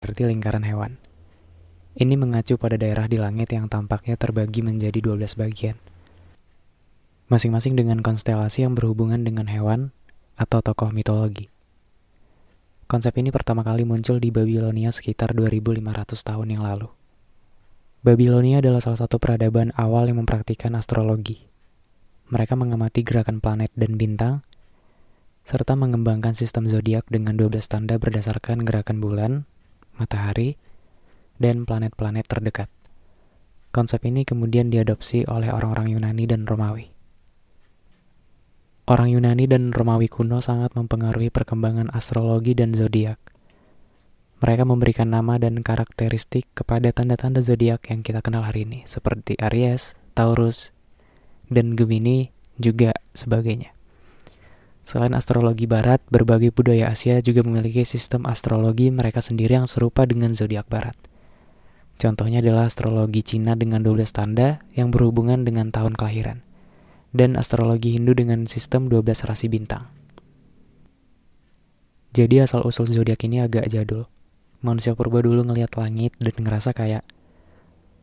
Berarti lingkaran hewan. Ini mengacu pada daerah di langit yang tampaknya terbagi menjadi 12 bagian. Masing-masing dengan konstelasi yang berhubungan dengan hewan atau tokoh mitologi. Konsep ini pertama kali muncul di Babilonia sekitar 2500 tahun yang lalu. Babilonia adalah salah satu peradaban awal yang mempraktikkan astrologi. Mereka mengamati gerakan planet dan bintang, serta mengembangkan sistem zodiak dengan 12 tanda berdasarkan gerakan bulan, matahari, dan planet-planet terdekat. Konsep ini kemudian diadopsi oleh orang-orang Yunani dan Romawi. Orang Yunani dan Romawi kuno sangat mempengaruhi perkembangan astrologi dan zodiak. Mereka memberikan nama dan karakteristik kepada tanda-tanda zodiak yang kita kenal hari ini, seperti Aries, Taurus, dan Gemini, juga sebagainya. Selain astrologi barat, berbagai budaya Asia juga memiliki sistem astrologi mereka sendiri yang serupa dengan zodiak barat. Contohnya adalah astrologi Cina dengan 12 tanda yang berhubungan dengan tahun kelahiran, dan astrologi Hindu dengan sistem 12 rasi bintang. Jadi asal-usul zodiak ini agak jadul. Manusia purba dulu ngelihat langit dan ngerasa kayak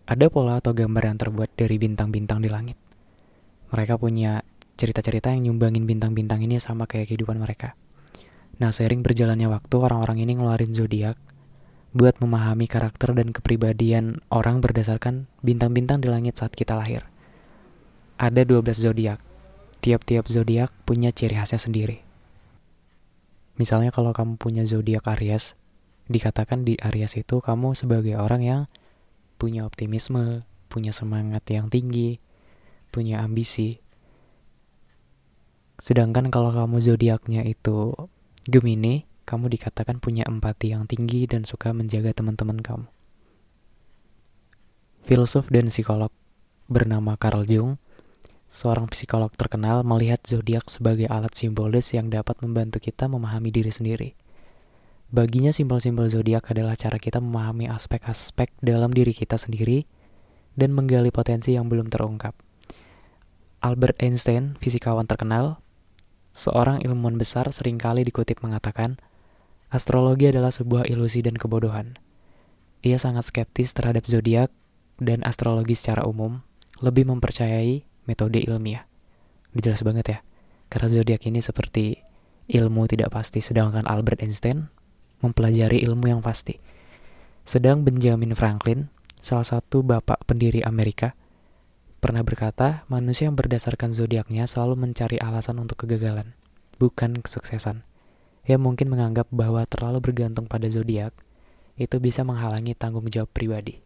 ada pola atau gambar yang terbuat dari bintang-bintang di langit. Mereka punya cerita-cerita yang nyumbangin bintang-bintang ini sama kayak kehidupan mereka. Nah, seiring berjalannya waktu, orang-orang ini ngeluarin zodiak buat memahami karakter dan kepribadian orang berdasarkan bintang-bintang di langit saat kita lahir. Ada 12 zodiak. Tiap-tiap zodiak punya ciri khasnya sendiri. Misalnya kalau kamu punya zodiak Aries, dikatakan di Aries itu kamu sebagai orang yang punya optimisme, punya semangat yang tinggi, punya ambisi. Sedangkan kalau kamu zodiaknya itu Gemini, kamu dikatakan punya empati yang tinggi dan suka menjaga teman-teman kamu. Filsuf dan psikolog bernama Carl Jung, seorang psikolog terkenal melihat zodiak sebagai alat simbolis yang dapat membantu kita memahami diri sendiri. Baginya simbol-simbol zodiak adalah cara kita memahami aspek-aspek dalam diri kita sendiri dan menggali potensi yang belum terungkap. Albert Einstein, fisikawan terkenal, seorang ilmuwan besar sering kali dikutip mengatakan, astrologi adalah sebuah ilusi dan kebodohan. Ia sangat skeptis terhadap zodiak dan astrologi secara umum, lebih mempercayai metode ilmiah. Dijelas banget ya, karena zodiak ini seperti ilmu tidak pasti, sedangkan Albert Einstein mempelajari ilmu yang pasti. Sedang Benjamin Franklin, salah satu bapak pendiri Amerika, pernah berkata, manusia yang berdasarkan zodiaknya selalu mencari alasan untuk kegagalan, bukan kesuksesan. Ia mungkin menganggap bahwa terlalu bergantung pada zodiak itu bisa menghalangi tanggung jawab pribadi.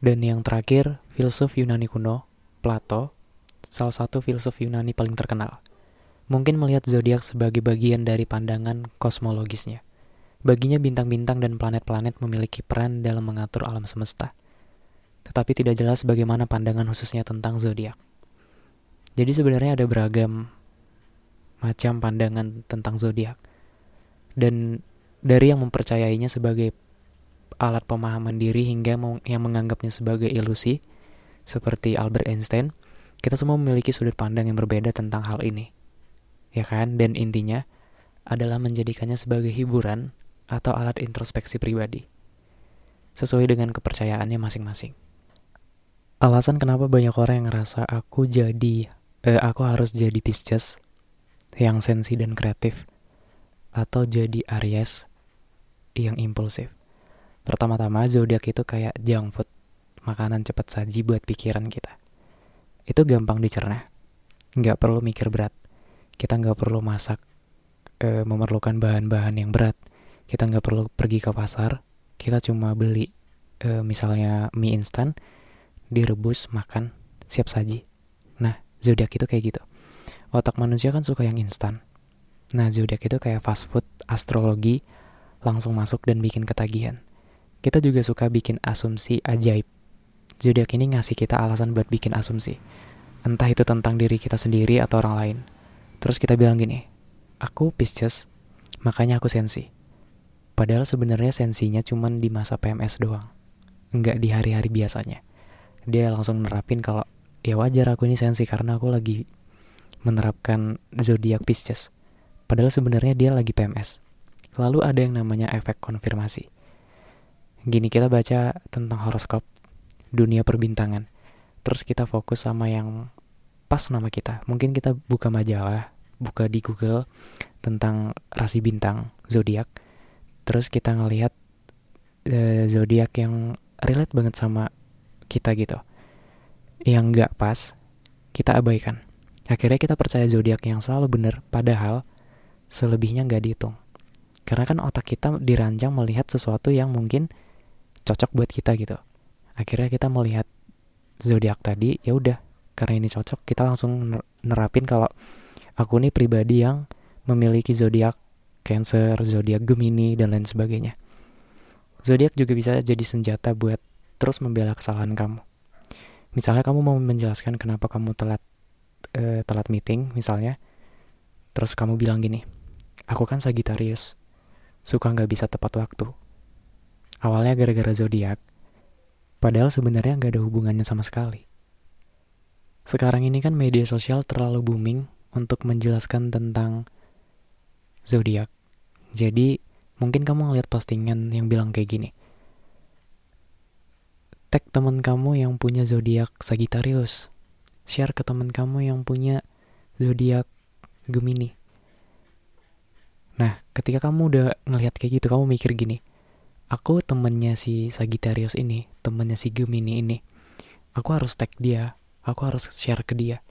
Dan yang terakhir, filsuf Yunani kuno, Plato, salah satu filsuf Yunani paling terkenal, mungkin melihat zodiak sebagai bagian dari pandangan kosmologisnya. Baginya bintang-bintang dan planet-planet memiliki peran dalam mengatur alam semesta. Tetapi tidak jelas bagaimana pandangan khususnya tentang zodiak. Jadi sebenarnya ada beragam macam pandangan tentang zodiak. Dan dari yang mempercayainya sebagai alat pemahaman diri hingga yang menganggapnya sebagai ilusi, seperti Albert Einstein, kita semua memiliki sudut pandang yang berbeda tentang hal ini. Ya kan? Dan intinya adalah menjadikannya sebagai hiburan atau alat introspeksi pribadi. Sesuai dengan kepercayaannya masing-masing. Alasan kenapa banyak orang yang ngerasa aku jadi eh, aku harus jadi Pisces yang sensi dan kreatif atau jadi Aries yang impulsif. Pertama-tama zodiak itu kayak junk food, makanan cepat saji buat pikiran kita. Itu gampang dicerna, nggak perlu mikir berat. Kita nggak perlu masak, e, memerlukan bahan-bahan yang berat. Kita nggak perlu pergi ke pasar, kita cuma beli e, misalnya mie instan, direbus, makan, siap saji. Nah, zodiak itu kayak gitu. Otak manusia kan suka yang instan. Nah, zodiak itu kayak fast food, astrologi, langsung masuk dan bikin ketagihan. Kita juga suka bikin asumsi ajaib. Zodiak ini ngasih kita alasan buat bikin asumsi. Entah itu tentang diri kita sendiri atau orang lain. Terus kita bilang gini, aku Pisces, makanya aku sensi. Padahal sebenarnya sensinya cuma di masa PMS doang. Enggak di hari-hari biasanya. Dia langsung nerapin kalau ya wajar aku ini sensi karena aku lagi menerapkan zodiak Pisces. Padahal sebenarnya dia lagi PMS. Lalu ada yang namanya efek konfirmasi. Gini kita baca tentang horoskop dunia perbintangan. Terus kita fokus sama yang pas nama kita. Mungkin kita buka majalah, buka di Google tentang rasi bintang, zodiak. Terus kita ngelihat e, zodiak yang relate banget sama kita gitu. Yang nggak pas, kita abaikan. Akhirnya kita percaya zodiak yang selalu benar, padahal selebihnya nggak dihitung. Karena kan otak kita dirancang melihat sesuatu yang mungkin cocok buat kita gitu. Akhirnya kita melihat zodiak tadi, ya udah, karena ini cocok, kita langsung nerapin kalau aku nih pribadi yang memiliki zodiak Cancer, zodiak Gemini dan lain sebagainya. Zodiak juga bisa jadi senjata buat terus membela kesalahan kamu. Misalnya kamu mau menjelaskan kenapa kamu telat uh, telat meeting misalnya, terus kamu bilang gini, aku kan Sagittarius, suka nggak bisa tepat waktu. Awalnya gara-gara zodiak, padahal sebenarnya nggak ada hubungannya sama sekali. Sekarang ini kan media sosial terlalu booming untuk menjelaskan tentang zodiak. Jadi mungkin kamu ngeliat postingan yang bilang kayak gini. Tag teman kamu yang punya zodiak Sagittarius share ke teman kamu yang punya zodiak Gemini. Nah, ketika kamu udah ngelihat kayak gitu, kamu mikir gini, aku temennya si Sagittarius ini, temennya si Gemini ini, aku harus tag dia, aku harus share ke dia.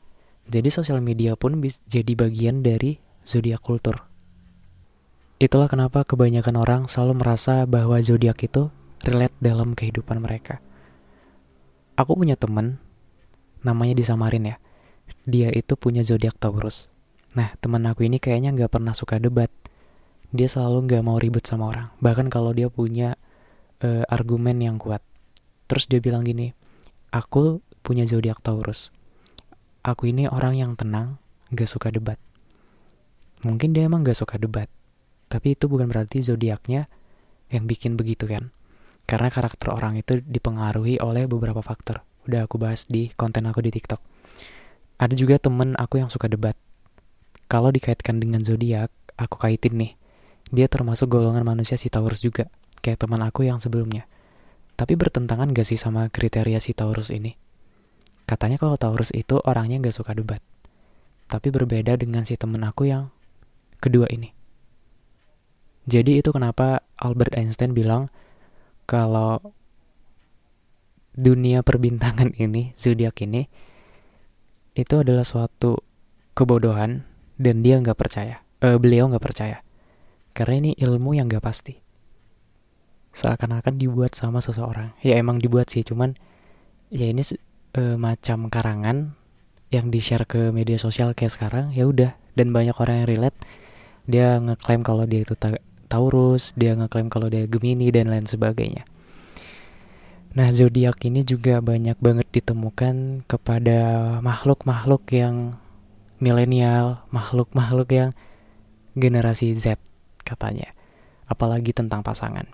Jadi sosial media pun bisa jadi bagian dari zodiak kultur. Itulah kenapa kebanyakan orang selalu merasa bahwa zodiak itu relate dalam kehidupan mereka. Aku punya temen namanya disamarin ya. Dia itu punya zodiak Taurus. Nah, teman aku ini kayaknya nggak pernah suka debat. Dia selalu nggak mau ribut sama orang. Bahkan kalau dia punya uh, argumen yang kuat. Terus dia bilang gini, aku punya zodiak Taurus. Aku ini orang yang tenang, nggak suka debat. Mungkin dia emang nggak suka debat. Tapi itu bukan berarti zodiaknya yang bikin begitu kan. Karena karakter orang itu dipengaruhi oleh beberapa faktor udah aku bahas di konten aku di TikTok. Ada juga temen aku yang suka debat. Kalau dikaitkan dengan zodiak, aku kaitin nih. Dia termasuk golongan manusia si Taurus juga, kayak teman aku yang sebelumnya. Tapi bertentangan gak sih sama kriteria si Taurus ini? Katanya kalau Taurus itu orangnya gak suka debat. Tapi berbeda dengan si temen aku yang kedua ini. Jadi itu kenapa Albert Einstein bilang kalau dunia perbintangan ini, zodiak ini, itu adalah suatu kebodohan dan dia nggak percaya. Uh, beliau nggak percaya. Karena ini ilmu yang nggak pasti. Seakan-akan dibuat sama seseorang. Ya emang dibuat sih, cuman ya ini uh, macam karangan yang di-share ke media sosial kayak sekarang, ya udah. Dan banyak orang yang relate. Dia ngeklaim kalau dia itu Taurus, dia ngeklaim kalau dia Gemini dan lain sebagainya. Nah, zodiak ini juga banyak banget ditemukan kepada makhluk-makhluk yang milenial, makhluk-makhluk yang generasi Z katanya. Apalagi tentang pasangan.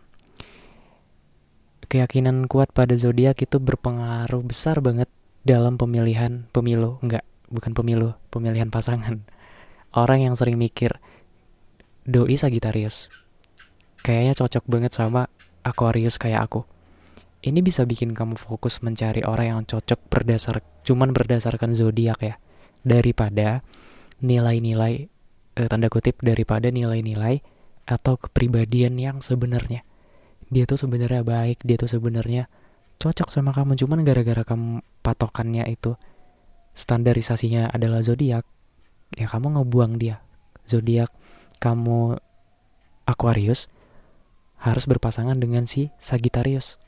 Keyakinan kuat pada zodiak itu berpengaruh besar banget dalam pemilihan pemilu, enggak, bukan pemilu, pemilihan pasangan. Orang yang sering mikir doi Sagittarius. Kayaknya cocok banget sama Aquarius kayak aku. Ini bisa bikin kamu fokus mencari orang yang cocok berdasar cuman berdasarkan zodiak ya. Daripada nilai-nilai eh, tanda kutip daripada nilai-nilai atau kepribadian yang sebenarnya. Dia tuh sebenarnya baik dia tuh sebenarnya cocok sama kamu cuman gara-gara kamu patokannya itu standarisasinya adalah zodiak ya kamu ngebuang dia. Zodiak kamu Aquarius harus berpasangan dengan si Sagittarius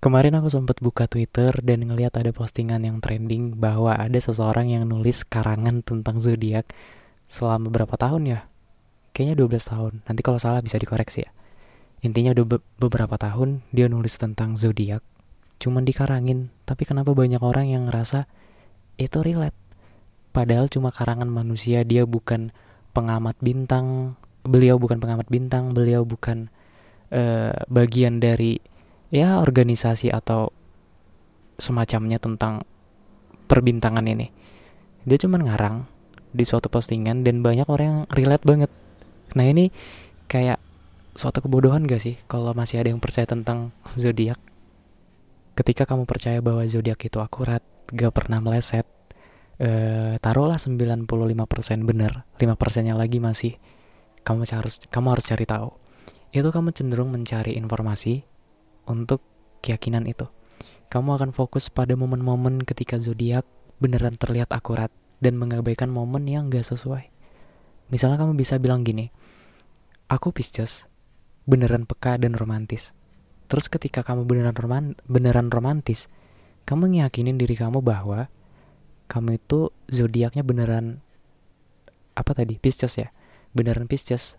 Kemarin aku sempat buka Twitter dan ngeliat ada postingan yang trending bahwa ada seseorang yang nulis karangan tentang zodiak selama beberapa tahun ya. Kayaknya 12 tahun. Nanti kalau salah bisa dikoreksi ya. Intinya udah be beberapa tahun dia nulis tentang zodiak. Cuman dikarangin, tapi kenapa banyak orang yang ngerasa itu relate? Padahal cuma karangan manusia, dia bukan pengamat bintang, beliau bukan pengamat bintang, beliau bukan uh, bagian dari ya organisasi atau semacamnya tentang perbintangan ini. Dia cuma ngarang di suatu postingan dan banyak orang yang relate banget. Nah ini kayak suatu kebodohan gak sih kalau masih ada yang percaya tentang zodiak? Ketika kamu percaya bahwa zodiak itu akurat, gak pernah meleset, eh, taruhlah 95% benar, 5% nya lagi masih kamu harus kamu harus cari tahu. Itu kamu cenderung mencari informasi untuk keyakinan itu. Kamu akan fokus pada momen-momen ketika zodiak beneran terlihat akurat dan mengabaikan momen yang gak sesuai. Misalnya kamu bisa bilang gini, aku Pisces, beneran peka dan romantis. Terus ketika kamu beneran roman beneran romantis, kamu ngiyakinin diri kamu bahwa kamu itu zodiaknya beneran apa tadi Pisces ya, beneran Pisces.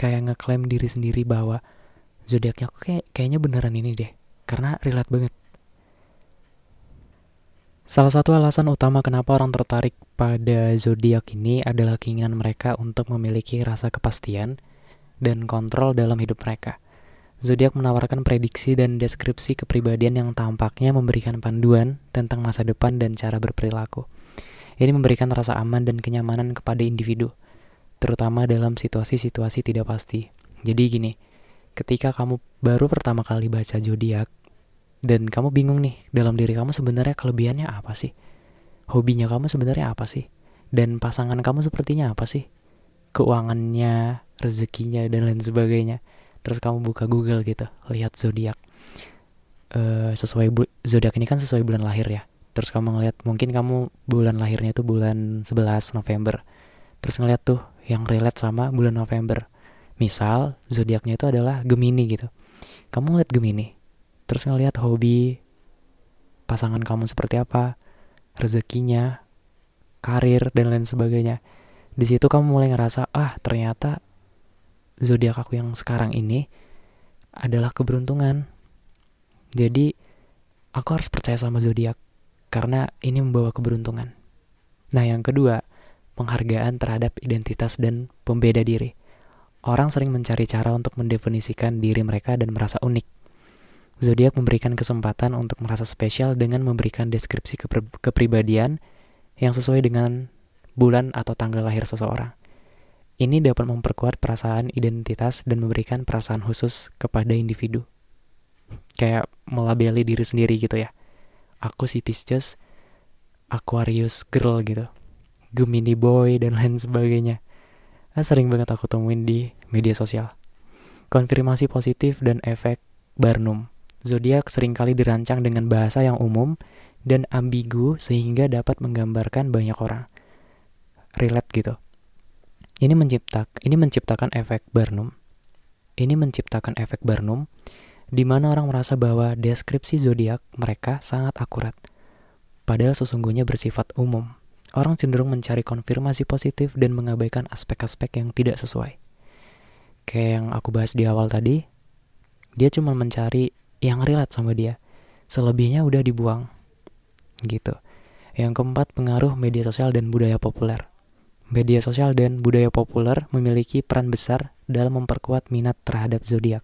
Kayak ngeklaim diri sendiri bahwa zodiaknya aku kayak kayaknya beneran ini deh karena relate banget Salah satu alasan utama kenapa orang tertarik pada zodiak ini adalah keinginan mereka untuk memiliki rasa kepastian dan kontrol dalam hidup mereka. Zodiak menawarkan prediksi dan deskripsi kepribadian yang tampaknya memberikan panduan tentang masa depan dan cara berperilaku. Ini memberikan rasa aman dan kenyamanan kepada individu, terutama dalam situasi-situasi tidak pasti. Jadi gini, ketika kamu baru pertama kali baca zodiak dan kamu bingung nih dalam diri kamu sebenarnya kelebihannya apa sih? Hobinya kamu sebenarnya apa sih? Dan pasangan kamu sepertinya apa sih? Keuangannya, rezekinya dan lain sebagainya. Terus kamu buka Google gitu, lihat zodiak. Uh, sesuai zodiak ini kan sesuai bulan lahir ya. Terus kamu ngeliat mungkin kamu bulan lahirnya itu bulan 11 November. Terus ngeliat tuh yang relate sama bulan November. Misal zodiaknya itu adalah Gemini gitu. Kamu ngeliat Gemini terus ngeliat hobi pasangan kamu seperti apa rezekinya karir dan lain sebagainya. Di situ kamu mulai ngerasa ah ternyata zodiak aku yang sekarang ini adalah keberuntungan. Jadi aku harus percaya sama zodiak karena ini membawa keberuntungan. Nah yang kedua penghargaan terhadap identitas dan pembeda diri Orang sering mencari cara untuk mendefinisikan diri mereka dan merasa unik. Zodiak memberikan kesempatan untuk merasa spesial dengan memberikan deskripsi kepri kepribadian yang sesuai dengan bulan atau tanggal lahir seseorang. Ini dapat memperkuat perasaan identitas dan memberikan perasaan khusus kepada individu. Kayak melabeli diri sendiri gitu ya. Aku si Pisces, Aquarius girl gitu. Gemini boy dan lain sebagainya Nah, sering banget aku temuin di media sosial. Konfirmasi positif dan efek Barnum. Zodiak sering kali dirancang dengan bahasa yang umum dan ambigu sehingga dapat menggambarkan banyak orang. Relate gitu. Ini menciptak, ini menciptakan efek Barnum. Ini menciptakan efek Barnum di mana orang merasa bahwa deskripsi zodiak mereka sangat akurat, padahal sesungguhnya bersifat umum orang cenderung mencari konfirmasi positif dan mengabaikan aspek-aspek yang tidak sesuai. Kayak yang aku bahas di awal tadi, Dia cuma mencari yang relate sama dia. Selebihnya udah dibuang. Gitu. Yang keempat, pengaruh media sosial dan budaya populer. Media sosial dan budaya populer memiliki peran besar dalam memperkuat minat terhadap zodiak.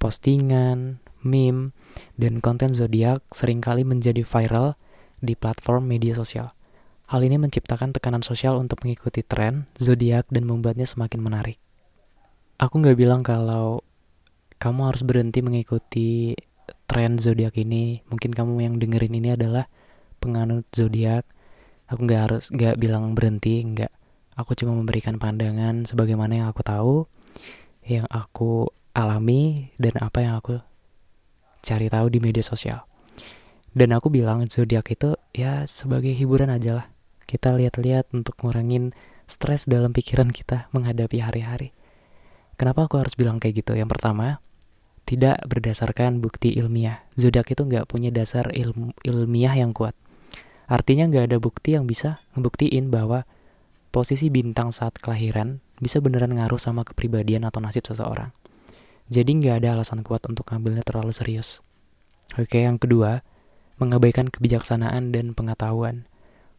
Postingan, meme, dan konten zodiak sering kali menjadi viral di platform media sosial. Hal ini menciptakan tekanan sosial untuk mengikuti tren zodiak dan membuatnya semakin menarik. Aku nggak bilang kalau kamu harus berhenti mengikuti tren zodiak ini. Mungkin kamu yang dengerin ini adalah penganut zodiak aku nggak harus nggak bilang berhenti nggak aku cuma memberikan pandangan sebagaimana yang aku tahu yang aku alami dan apa yang aku cari tahu di media sosial dan aku bilang zodiak itu ya sebagai hiburan aja lah kita lihat-lihat untuk ngurangin stres dalam pikiran kita menghadapi hari-hari kenapa aku harus bilang kayak gitu yang pertama tidak berdasarkan bukti ilmiah zodiak itu nggak punya dasar ilmu ilmiah yang kuat Artinya nggak ada bukti yang bisa ngebuktiin bahwa posisi bintang saat kelahiran bisa beneran ngaruh sama kepribadian atau nasib seseorang. Jadi nggak ada alasan kuat untuk ngambilnya terlalu serius. Oke, yang kedua, mengabaikan kebijaksanaan dan pengetahuan.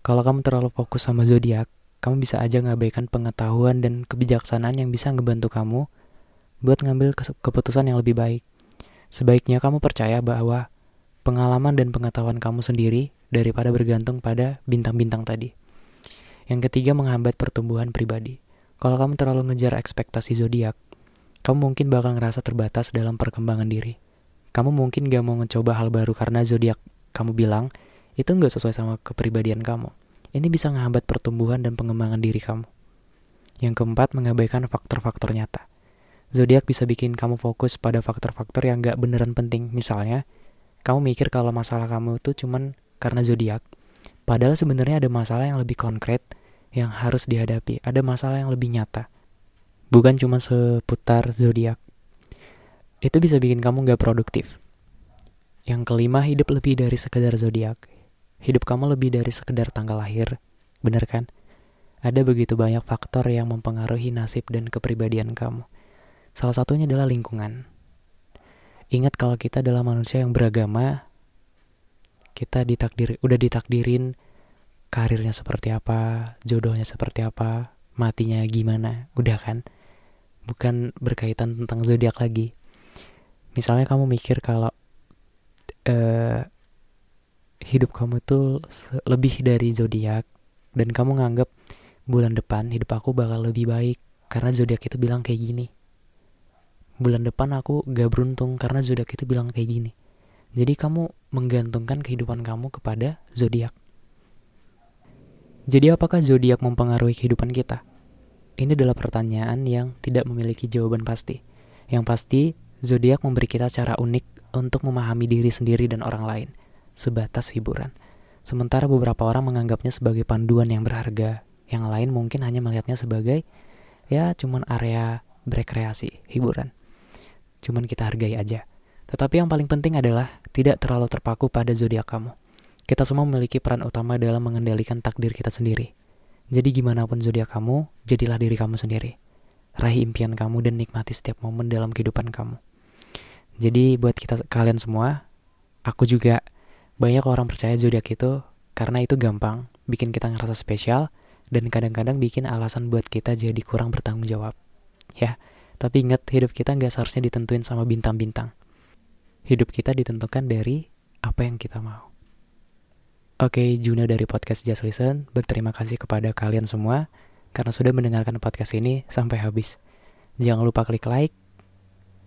Kalau kamu terlalu fokus sama zodiak, kamu bisa aja ngabaikan pengetahuan dan kebijaksanaan yang bisa ngebantu kamu buat ngambil keputusan yang lebih baik. Sebaiknya kamu percaya bahwa pengalaman dan pengetahuan kamu sendiri daripada bergantung pada bintang-bintang tadi. Yang ketiga, menghambat pertumbuhan pribadi. Kalau kamu terlalu ngejar ekspektasi zodiak, kamu mungkin bakal ngerasa terbatas dalam perkembangan diri. Kamu mungkin gak mau mencoba hal baru karena zodiak kamu bilang itu nggak sesuai sama kepribadian kamu. Ini bisa menghambat pertumbuhan dan pengembangan diri kamu. Yang keempat, mengabaikan faktor-faktor nyata. Zodiak bisa bikin kamu fokus pada faktor-faktor yang gak beneran penting. Misalnya, kamu mikir kalau masalah kamu itu cuman karena zodiak. Padahal sebenarnya ada masalah yang lebih konkret yang harus dihadapi, ada masalah yang lebih nyata. Bukan cuma seputar zodiak. Itu bisa bikin kamu gak produktif. Yang kelima, hidup lebih dari sekedar zodiak. Hidup kamu lebih dari sekedar tanggal lahir. Bener kan? Ada begitu banyak faktor yang mempengaruhi nasib dan kepribadian kamu. Salah satunya adalah lingkungan. Ingat kalau kita adalah manusia yang beragama, kita ditakdir udah ditakdirin karirnya seperti apa, jodohnya seperti apa, matinya gimana, udah kan? Bukan berkaitan tentang zodiak lagi. Misalnya kamu mikir kalau uh, hidup kamu tuh lebih dari zodiak dan kamu nganggap bulan depan hidup aku bakal lebih baik karena zodiak itu bilang kayak gini. Bulan depan aku gak beruntung karena zodiak itu bilang kayak gini jadi kamu menggantungkan kehidupan kamu kepada zodiak. Jadi apakah zodiak mempengaruhi kehidupan kita? Ini adalah pertanyaan yang tidak memiliki jawaban pasti. Yang pasti, zodiak memberi kita cara unik untuk memahami diri sendiri dan orang lain, sebatas hiburan. Sementara beberapa orang menganggapnya sebagai panduan yang berharga, yang lain mungkin hanya melihatnya sebagai ya cuman area berekreasi, hiburan. Cuman kita hargai aja. Tetapi yang paling penting adalah tidak terlalu terpaku pada zodiak kamu. Kita semua memiliki peran utama dalam mengendalikan takdir kita sendiri. Jadi gimana pun zodiak kamu, jadilah diri kamu sendiri. Raih impian kamu dan nikmati setiap momen dalam kehidupan kamu. Jadi buat kita kalian semua, aku juga banyak orang percaya zodiak itu karena itu gampang, bikin kita ngerasa spesial dan kadang-kadang bikin alasan buat kita jadi kurang bertanggung jawab. Ya, tapi ingat hidup kita nggak seharusnya ditentuin sama bintang-bintang hidup kita ditentukan dari apa yang kita mau. Oke, Juna dari podcast Just Listen berterima kasih kepada kalian semua karena sudah mendengarkan podcast ini sampai habis. Jangan lupa klik like,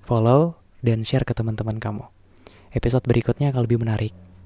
follow, dan share ke teman-teman kamu. Episode berikutnya akan lebih menarik.